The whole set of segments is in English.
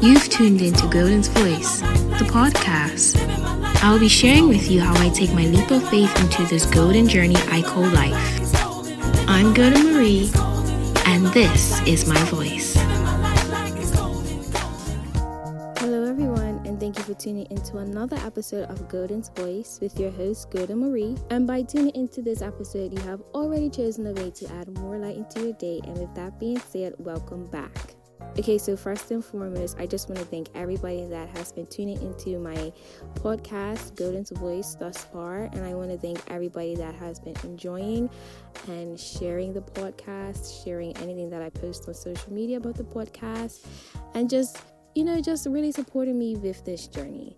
You've tuned into Golden's Voice, the podcast. I'll be sharing with you how I take my leap of faith into this golden journey I call life. I'm Golden Marie, and this is my voice. Hello, everyone, and thank you for tuning into another episode of Golden's Voice with your host, Golden Marie. And by tuning into this episode, you have already chosen a way to add more light into your day. And with that being said, welcome back. Okay, so first and foremost, I just want to thank everybody that has been tuning into my podcast, Golden's Voice, thus far. And I want to thank everybody that has been enjoying and sharing the podcast, sharing anything that I post on social media about the podcast, and just, you know, just really supporting me with this journey.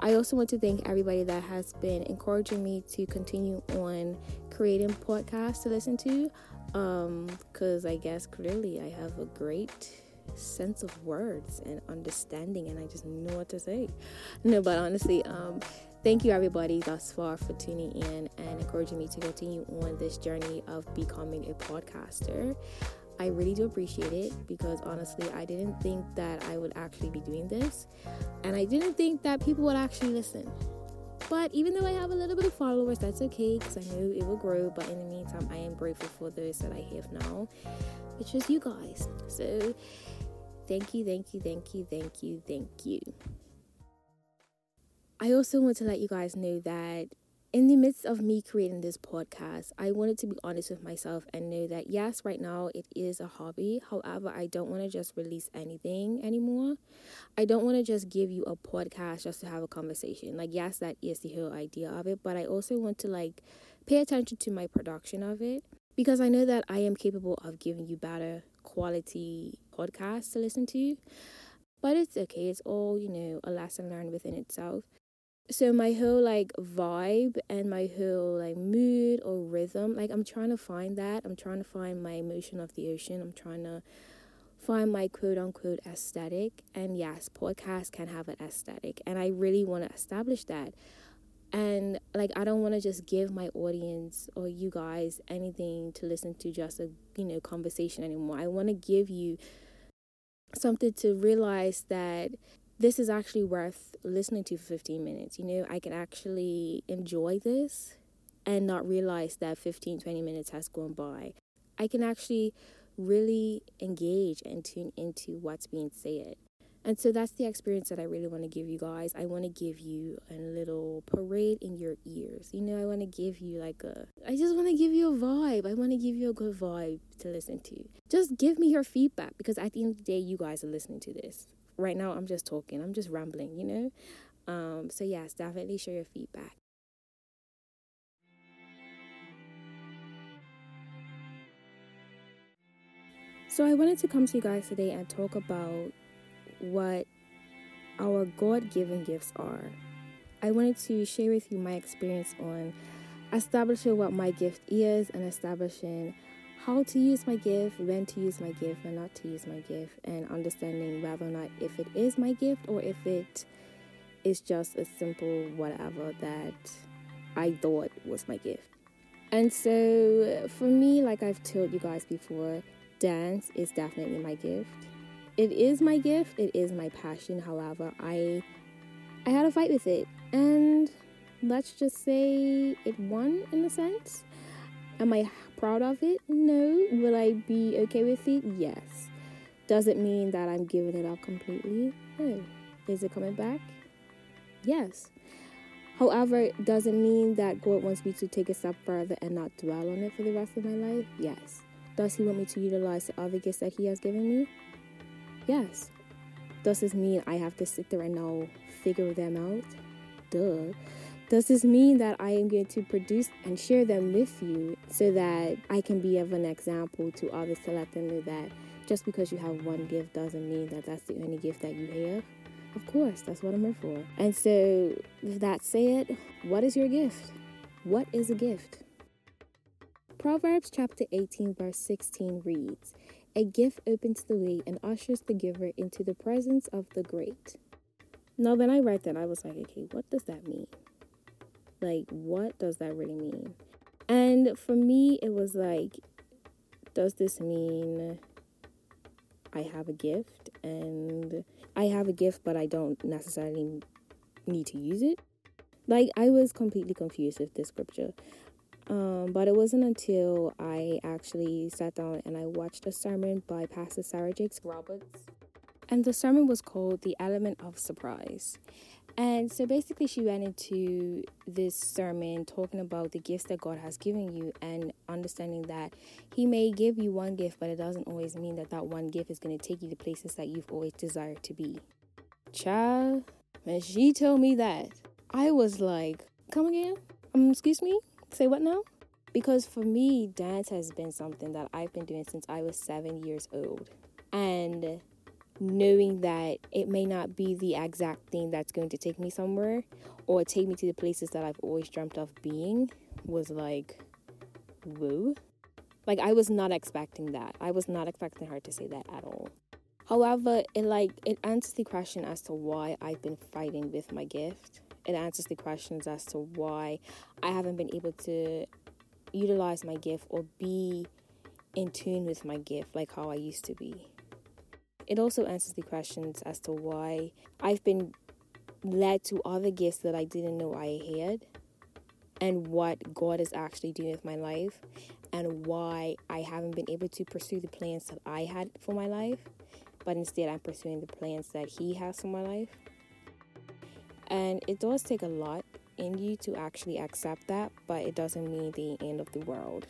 I also want to thank everybody that has been encouraging me to continue on creating podcasts to listen to because um, I guess clearly I have a great sense of words and understanding and I just know what to say. No, but honestly, um, thank you everybody thus far for tuning in and encouraging me to continue on this journey of becoming a podcaster. I really do appreciate it because honestly, I didn't think that I would actually be doing this, and I didn't think that people would actually listen. But even though I have a little bit of followers, that's okay because I know it will grow. But in the meantime, I am grateful for those that I have now, which is you guys. So Thank you, thank you, thank you, thank you, thank you. I also want to let you guys know that in the midst of me creating this podcast, I wanted to be honest with myself and know that yes, right now it is a hobby. However, I don't want to just release anything anymore. I don't want to just give you a podcast just to have a conversation. Like, yes, that is the whole idea of it, but I also want to like pay attention to my production of it because I know that I am capable of giving you better quality podcasts to listen to. But it's okay, it's all, you know, a lesson learned within itself. So my whole like vibe and my whole like mood or rhythm, like I'm trying to find that. I'm trying to find my emotion of the ocean. I'm trying to find my quote unquote aesthetic. And yes, podcasts can have an aesthetic. And I really want to establish that and like i don't want to just give my audience or you guys anything to listen to just a you know conversation anymore. I want to give you something to realize that this is actually worth listening to for 15 minutes. You know i can actually enjoy this and not realize that 15 20 minutes has gone by. I can actually really engage and tune into what's being said and so that's the experience that I really want to give you guys. I want to give you a little parade in your ears. You know, I want to give you like a, I just want to give you a vibe. I want to give you a good vibe to listen to. Just give me your feedback because at the end of the day, you guys are listening to this. Right now, I'm just talking, I'm just rambling, you know? Um, so, yes, definitely share your feedback. So, I wanted to come to you guys today and talk about what our God given gifts are. I wanted to share with you my experience on establishing what my gift is and establishing how to use my gift, when to use my gift, and not to use my gift, and understanding whether or not if it is my gift or if it is just a simple whatever that I thought was my gift. And so, for me, like I've told you guys before, dance is definitely my gift it is my gift, it is my passion. However, I I had a fight with it and let's just say it won in a sense. Am I proud of it? No. Will I be okay with it? Yes. Does it mean that I'm giving it up completely? No. Is it coming back? Yes. However, does it mean that God wants me to take a step further and not dwell on it for the rest of my life? Yes. Does He want me to utilize the other gifts that He has given me? Yes. Does this mean I have to sit there and now figure them out? Duh. Does this mean that I am going to produce and share them with you so that I can be of an example to others to let them know that just because you have one gift doesn't mean that that's the only gift that you have? Of course, that's what I'm here for. And so, with that said, what is your gift? What is a gift? Proverbs chapter 18, verse 16 reads, a gift opens the way and ushers the giver into the presence of the great. Now, when I read that, I was like, okay, what does that mean? Like, what does that really mean? And for me, it was like, does this mean I have a gift and I have a gift, but I don't necessarily need to use it. Like, I was completely confused with this scripture. Um, but it wasn't until I actually sat down and I watched a sermon by Pastor Sarah Jakes Roberts. And the sermon was called The Element of Surprise. And so basically, she went into this sermon talking about the gifts that God has given you and understanding that He may give you one gift, but it doesn't always mean that that one gift is going to take you to places that you've always desired to be. Child, when she told me that, I was like, come again? Um, excuse me? Say what now? Because for me, dance has been something that I've been doing since I was seven years old. And knowing that it may not be the exact thing that's going to take me somewhere or take me to the places that I've always dreamt of being was like, woo. Like I was not expecting that. I was not expecting her to say that at all. However, it like it answers the question as to why I've been fighting with my gift. It answers the questions as to why I haven't been able to utilize my gift or be in tune with my gift like how I used to be. It also answers the questions as to why I've been led to other gifts that I didn't know I had, and what God is actually doing with my life, and why I haven't been able to pursue the plans that I had for my life, but instead I'm pursuing the plans that He has for my life. And it does take a lot in you to actually accept that, but it doesn't mean the end of the world.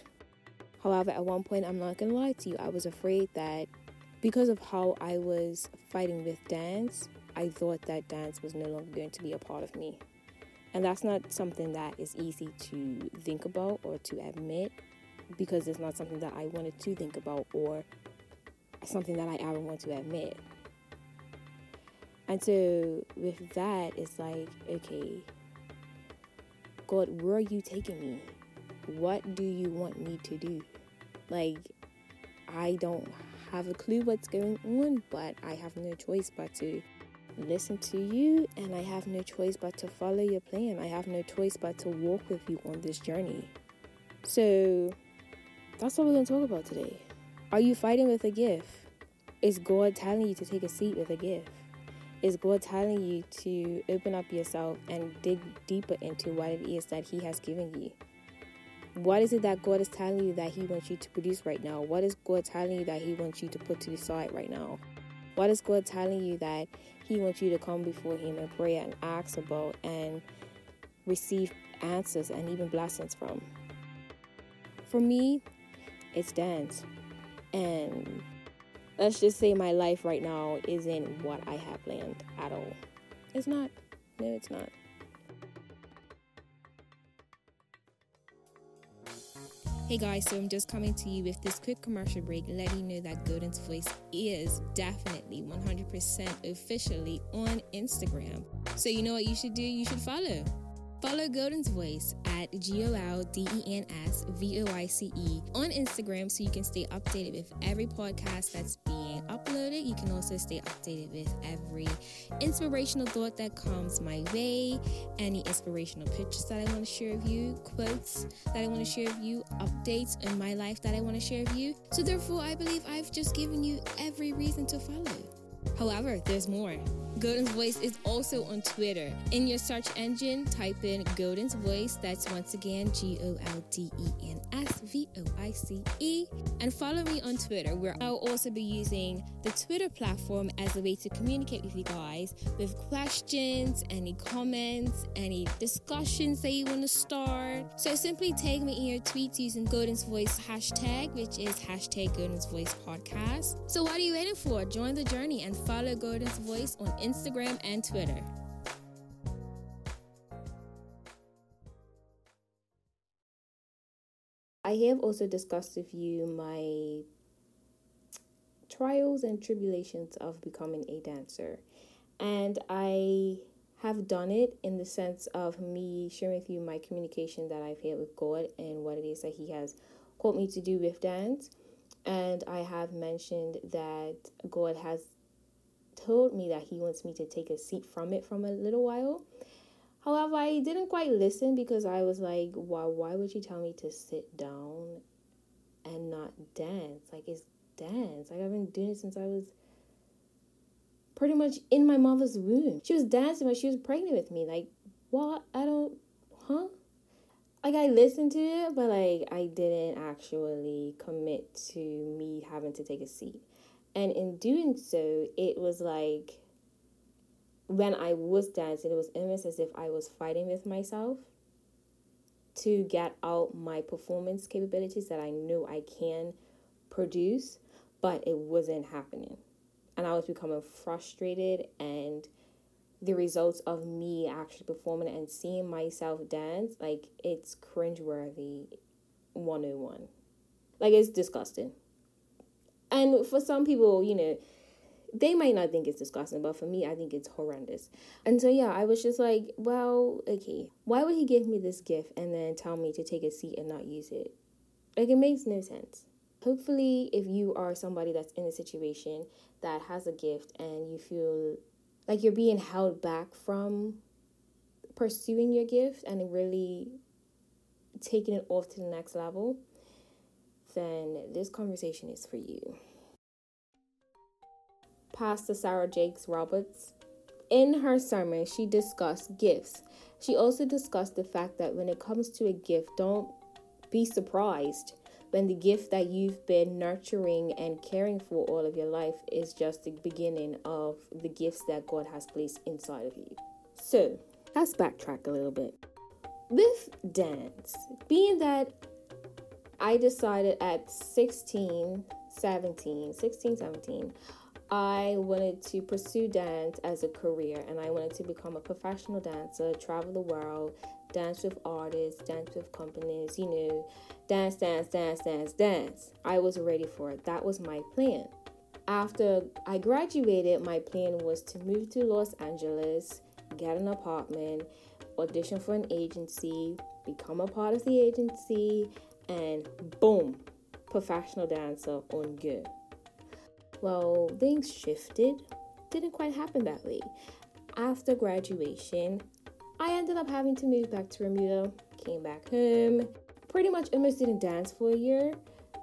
However, at one point, I'm not gonna lie to you, I was afraid that because of how I was fighting with dance, I thought that dance was no longer going to be a part of me. And that's not something that is easy to think about or to admit because it's not something that I wanted to think about or something that I ever want to admit. And so with that, it's like, okay, God, where are you taking me? What do you want me to do? Like, I don't have a clue what's going on, but I have no choice but to listen to you, and I have no choice but to follow your plan. I have no choice but to walk with you on this journey. So, that's what we're going to talk about today. Are you fighting with a gift? Is God telling you to take a seat with a gift? Is God telling you to open up yourself and dig deeper into what it is that He has given you? What is it that God is telling you that He wants you to produce right now? What is God telling you that He wants you to put to the side right now? What is God telling you that He wants you to come before Him and pray and ask about and receive answers and even blessings from? For me, it's dance. And let's just say my life right now isn't what I have planned at all. It's not. No, it's not. Hey guys, so I'm just coming to you with this quick commercial break, letting you know that Golden's Voice is definitely 100% officially on Instagram. So, you know what you should do? You should follow. Follow Golden's Voice at G O L D E N S V O I C E on Instagram so you can stay updated with every podcast that's being uploaded. You can also stay updated with every inspirational thought that comes my way, any inspirational pictures that I want to share with you, quotes that I want to share with you, updates in my life that I want to share with you. So, therefore, I believe I've just given you every reason to follow. However, there's more. Golden's Voice is also on Twitter. In your search engine, type in Golden's Voice. That's once again G O L D E N S V O I C E. And follow me on Twitter, where I'll also be using the Twitter platform as a way to communicate with you guys with questions, any comments, any discussions that you want to start. So simply tag me in your tweets using Golden's Voice hashtag, which is hashtag Golden's Voice podcast. So what are you waiting for? Join the journey and follow Golden's Voice on Instagram and Twitter. I have also discussed with you my trials and tribulations of becoming a dancer. And I have done it in the sense of me sharing with you my communication that I've had with God and what it is that He has called me to do with dance. And I have mentioned that God has told me that he wants me to take a seat from it from a little while. However, I didn't quite listen because I was like, why why would you tell me to sit down and not dance? Like it's dance. Like I've been doing it since I was pretty much in my mother's womb. She was dancing when she was pregnant with me. Like, what? I don't, huh? Like, I listened to it, but like, I didn't actually commit to me having to take a seat. And in doing so, it was like when I was dancing, it was almost as if I was fighting with myself to get out my performance capabilities that I knew I can produce, but it wasn't happening and I was becoming frustrated and the results of me actually performing and seeing myself dance, like it's cringeworthy 101. Like it's disgusting. And for some people, you know, they might not think it's disgusting, but for me, I think it's horrendous. And so, yeah, I was just like, well, okay, why would he give me this gift and then tell me to take a seat and not use it? Like, it makes no sense. Hopefully, if you are somebody that's in a situation that has a gift and you feel like you're being held back from pursuing your gift and really taking it off to the next level, then this conversation is for you. Pastor Sarah Jakes Roberts. In her sermon, she discussed gifts. She also discussed the fact that when it comes to a gift, don't be surprised when the gift that you've been nurturing and caring for all of your life is just the beginning of the gifts that God has placed inside of you. So, let's backtrack a little bit. With dance, being that I decided at 16, 17, 16, 17, I wanted to pursue dance as a career and I wanted to become a professional dancer, travel the world, dance with artists, dance with companies, you know, dance, dance, dance, dance, dance. I was ready for it. That was my plan. After I graduated, my plan was to move to Los Angeles, get an apartment, audition for an agency, become a part of the agency, and boom, professional dancer on good. Well, things shifted. Didn't quite happen that way. After graduation, I ended up having to move back to Bermuda, came back home, pretty much almost didn't dance for a year,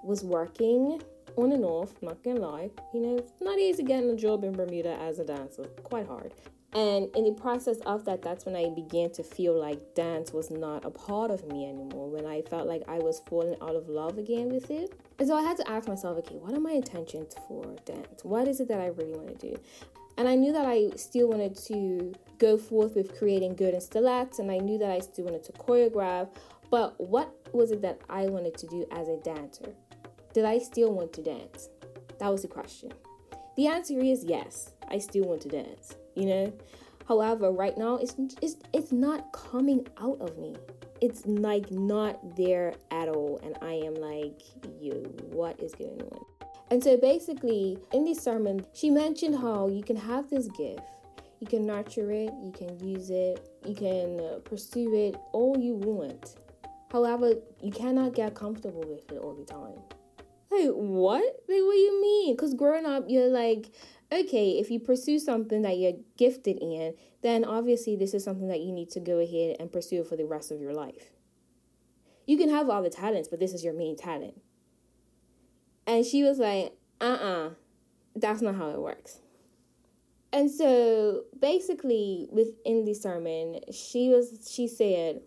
was working on and off, not gonna lie. You know, it's not easy getting a job in Bermuda as a dancer, quite hard. And in the process of that, that's when I began to feel like dance was not a part of me anymore. When I felt like I was falling out of love again with it. And so I had to ask myself, okay, what are my intentions for dance? What is it that I really want to do? And I knew that I still wanted to go forth with creating good and stilettos, and I knew that I still wanted to choreograph. But what was it that I wanted to do as a dancer? Did I still want to dance? That was the question. The answer is yes, I still want to dance, you know? However, right now it's it's it's not coming out of me. It's like not there at all and I am like, "You, what is going on?" And so basically, in this sermon, she mentioned how you can have this gift, you can nurture it, you can use it, you can uh, pursue it all you want. However, you cannot get comfortable with it all the time. Like, what? Like, what do you mean? Because growing up, you're like, okay, if you pursue something that you're gifted in, then obviously this is something that you need to go ahead and pursue for the rest of your life. You can have all the talents, but this is your main talent. And she was like, uh uh-uh, uh, that's not how it works. And so basically within the sermon, she was she said,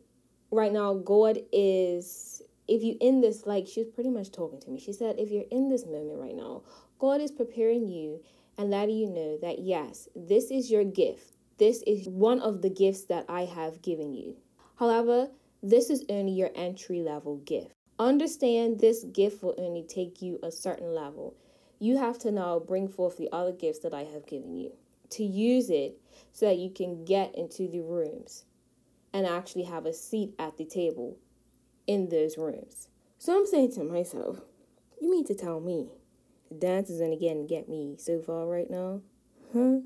right now God is if you in this like she was pretty much talking to me. She said, if you're in this moment right now, God is preparing you and letting you know that yes, this is your gift. This is one of the gifts that I have given you. However, this is only your entry level gift. Understand this gift will only take you a certain level. You have to now bring forth the other gifts that I have given you to use it so that you can get into the rooms and actually have a seat at the table in those rooms. So I'm saying to myself, you mean to tell me dance is gonna get me so far right now? Huh?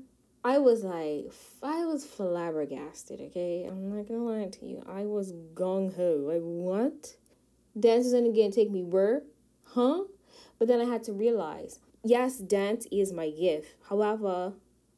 I was like, I was flabbergasted, okay? I'm not gonna lie to you. I was gung ho. Like, what? Dance is gonna get take me where? Huh? But then I had to realize, yes, dance is my gift. However,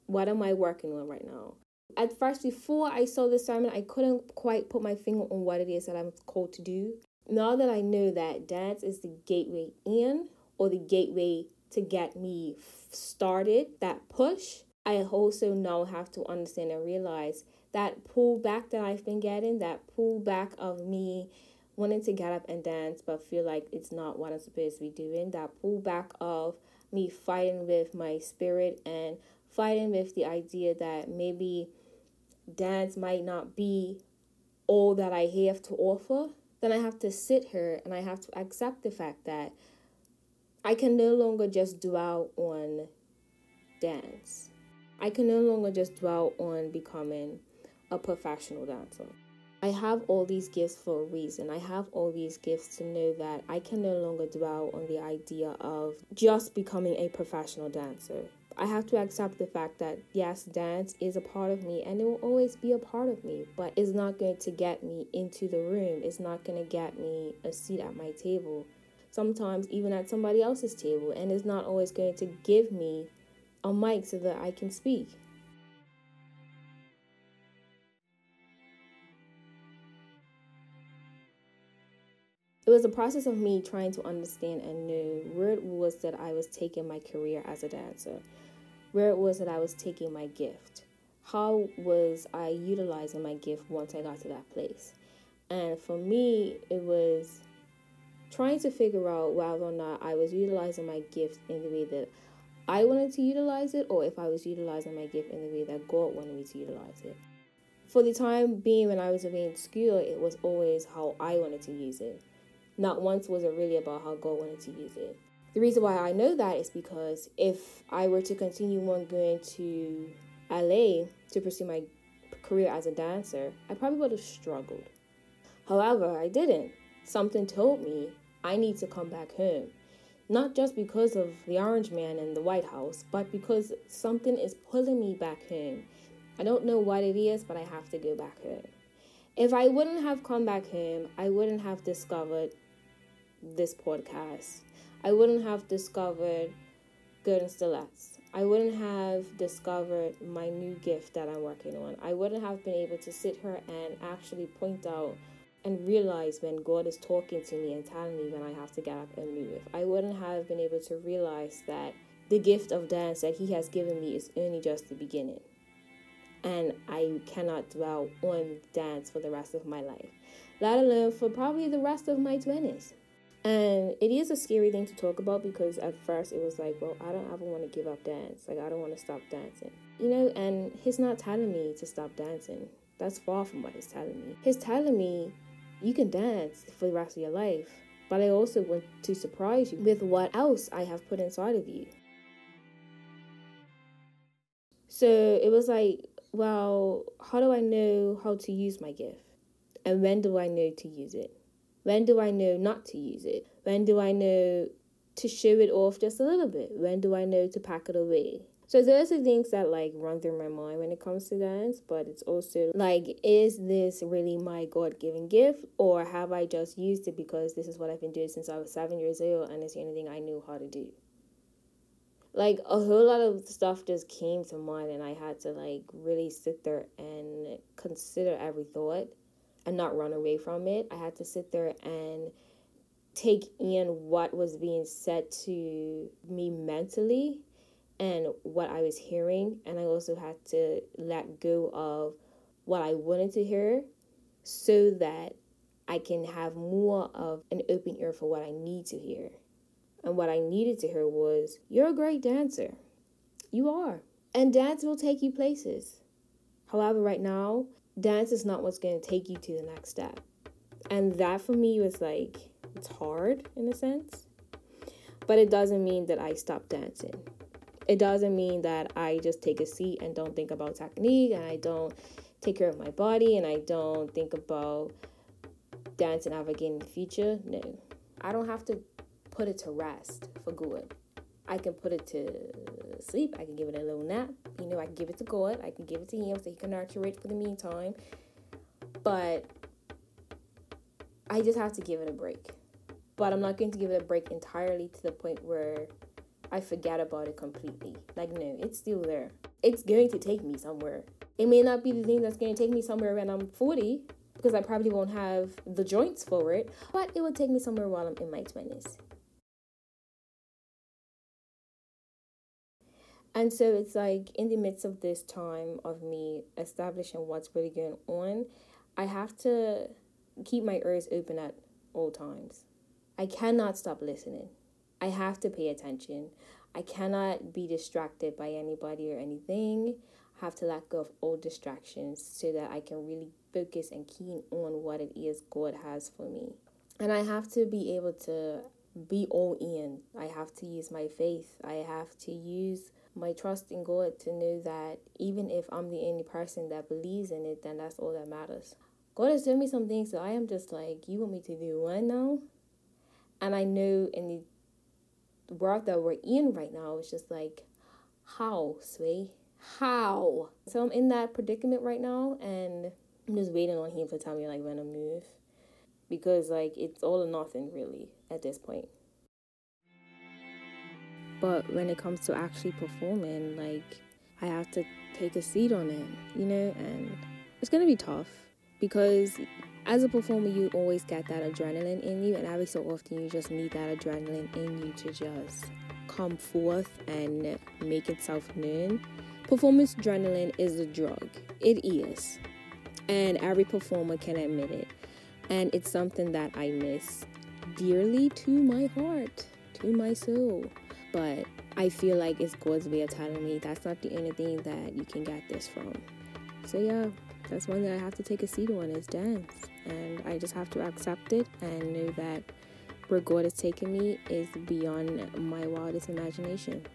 what am I working on right now? At first, before I saw this sermon, I couldn't quite put my finger on what it is that I'm called to do. Now that I know that dance is the gateway in or the gateway to get me started, that push, I also now have to understand and realize that pull back that I've been getting, that pull back of me wanting to get up and dance but feel like it's not what I'm supposed to be doing, that pull back of me fighting with my spirit and fighting with the idea that maybe dance might not be all that I have to offer, then I have to sit here and I have to accept the fact that I can no longer just dwell on dance. I can no longer just dwell on becoming a professional dancer. I have all these gifts for a reason. I have all these gifts to know that I can no longer dwell on the idea of just becoming a professional dancer. I have to accept the fact that yes, dance is a part of me and it will always be a part of me, but it's not going to get me into the room. It's not going to get me a seat at my table. Sometimes even at somebody else's table, and it's not always going to give me a mic so that I can speak. It was a process of me trying to understand and know where it was that I was taking my career as a dancer where it was that I was taking my gift. How was I utilizing my gift once I got to that place? And for me, it was trying to figure out whether or not I was utilizing my gift in the way that I wanted to utilize it, or if I was utilizing my gift in the way that God wanted me to utilize it. For the time being when I was in school, it was always how I wanted to use it. Not once was it really about how God wanted to use it. The reason why I know that is because if I were to continue on going to LA to pursue my career as a dancer, I probably would have struggled. However, I didn't. Something told me I need to come back home. Not just because of the Orange Man and the White House, but because something is pulling me back home. I don't know what it is, but I have to go back home. If I wouldn't have come back home, I wouldn't have discovered this podcast. I wouldn't have discovered Good and Stilettos. I wouldn't have discovered my new gift that I'm working on. I wouldn't have been able to sit here and actually point out and realize when God is talking to me and telling me when I have to get up and move. I wouldn't have been able to realize that the gift of dance that He has given me is only just the beginning. And I cannot dwell on dance for the rest of my life, let alone for probably the rest of my 20s. And it is a scary thing to talk about because at first it was like, well, I don't ever want to give up dance. Like, I don't want to stop dancing. You know, and he's not telling me to stop dancing. That's far from what he's telling me. He's telling me you can dance for the rest of your life. But I also want to surprise you with what else I have put inside of you. So it was like, well, how do I know how to use my gift? And when do I know to use it? When do I know not to use it? When do I know to show it off just a little bit? When do I know to pack it away? So those are things that like run through my mind when it comes to dance, but it's also like, is this really my God given gift, or have I just used it because this is what I've been doing since I was seven years old and it's the only thing I knew how to do? Like a whole lot of stuff just came to mind, and I had to like really sit there and consider every thought and not run away from it. I had to sit there and take in what was being said to me mentally and what I was hearing. And I also had to let go of what I wanted to hear so that I can have more of an open ear for what I need to hear. And what I needed to hear was, You're a great dancer. You are. And dance will take you places. However, right now, dance is not what's going to take you to the next step. And that for me was like, it's hard in a sense, but it doesn't mean that I stop dancing. It doesn't mean that I just take a seat and don't think about technique and I don't take care of my body and I don't think about dancing ever again in the future. No, I don't have to put it to rest for good. I can put it to sleep. I can give it a little nap. You know, I can give it to God. I can give it to Him so He can nurture it for the meantime. But I just have to give it a break. But I'm not going to give it a break entirely to the point where I forget about it completely. Like, no, it's still there. It's going to take me somewhere. It may not be the thing that's going to take me somewhere when I'm 40 because I probably won't have the joints for it, but it will take me somewhere while I'm in my 20s. And so it's like in the midst of this time of me establishing what's really going on, I have to keep my ears open at all times. I cannot stop listening. I have to pay attention. I cannot be distracted by anybody or anything. I have to let go of all distractions so that I can really focus and keen on what it is God has for me. And I have to be able to be all in. I have to use my faith. I have to use my trust in God to know that even if I'm the only person that believes in it, then that's all that matters. God has told me some things that I am just like, you want me to do what now? And I know in the world that we're in right now, is just like, how, Sway? How? So I'm in that predicament right now, and I'm just waiting on him to tell me like when to move, because like it's all or nothing really at this point. But when it comes to actually performing, like I have to take a seat on it, you know, and it's gonna be tough because as a performer, you always get that adrenaline in you, and every so often, you just need that adrenaline in you to just come forth and make itself known. Performance adrenaline is a drug, it is, and every performer can admit it, and it's something that I miss dearly to my heart, to my soul. But I feel like it's God's way of telling me that's not the only thing that you can get this from. So, yeah, that's one that I have to take a seat on is dance. And I just have to accept it and know that where God has taken me is beyond my wildest imagination.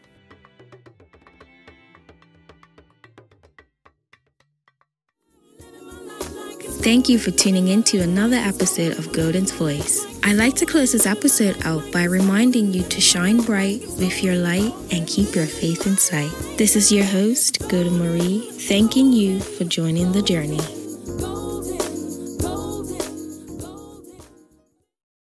Thank you for tuning in to another episode of Golden's Voice. I like to close this episode out by reminding you to shine bright with your light and keep your faith in sight. This is your host, Golden Marie, thanking you for joining the journey.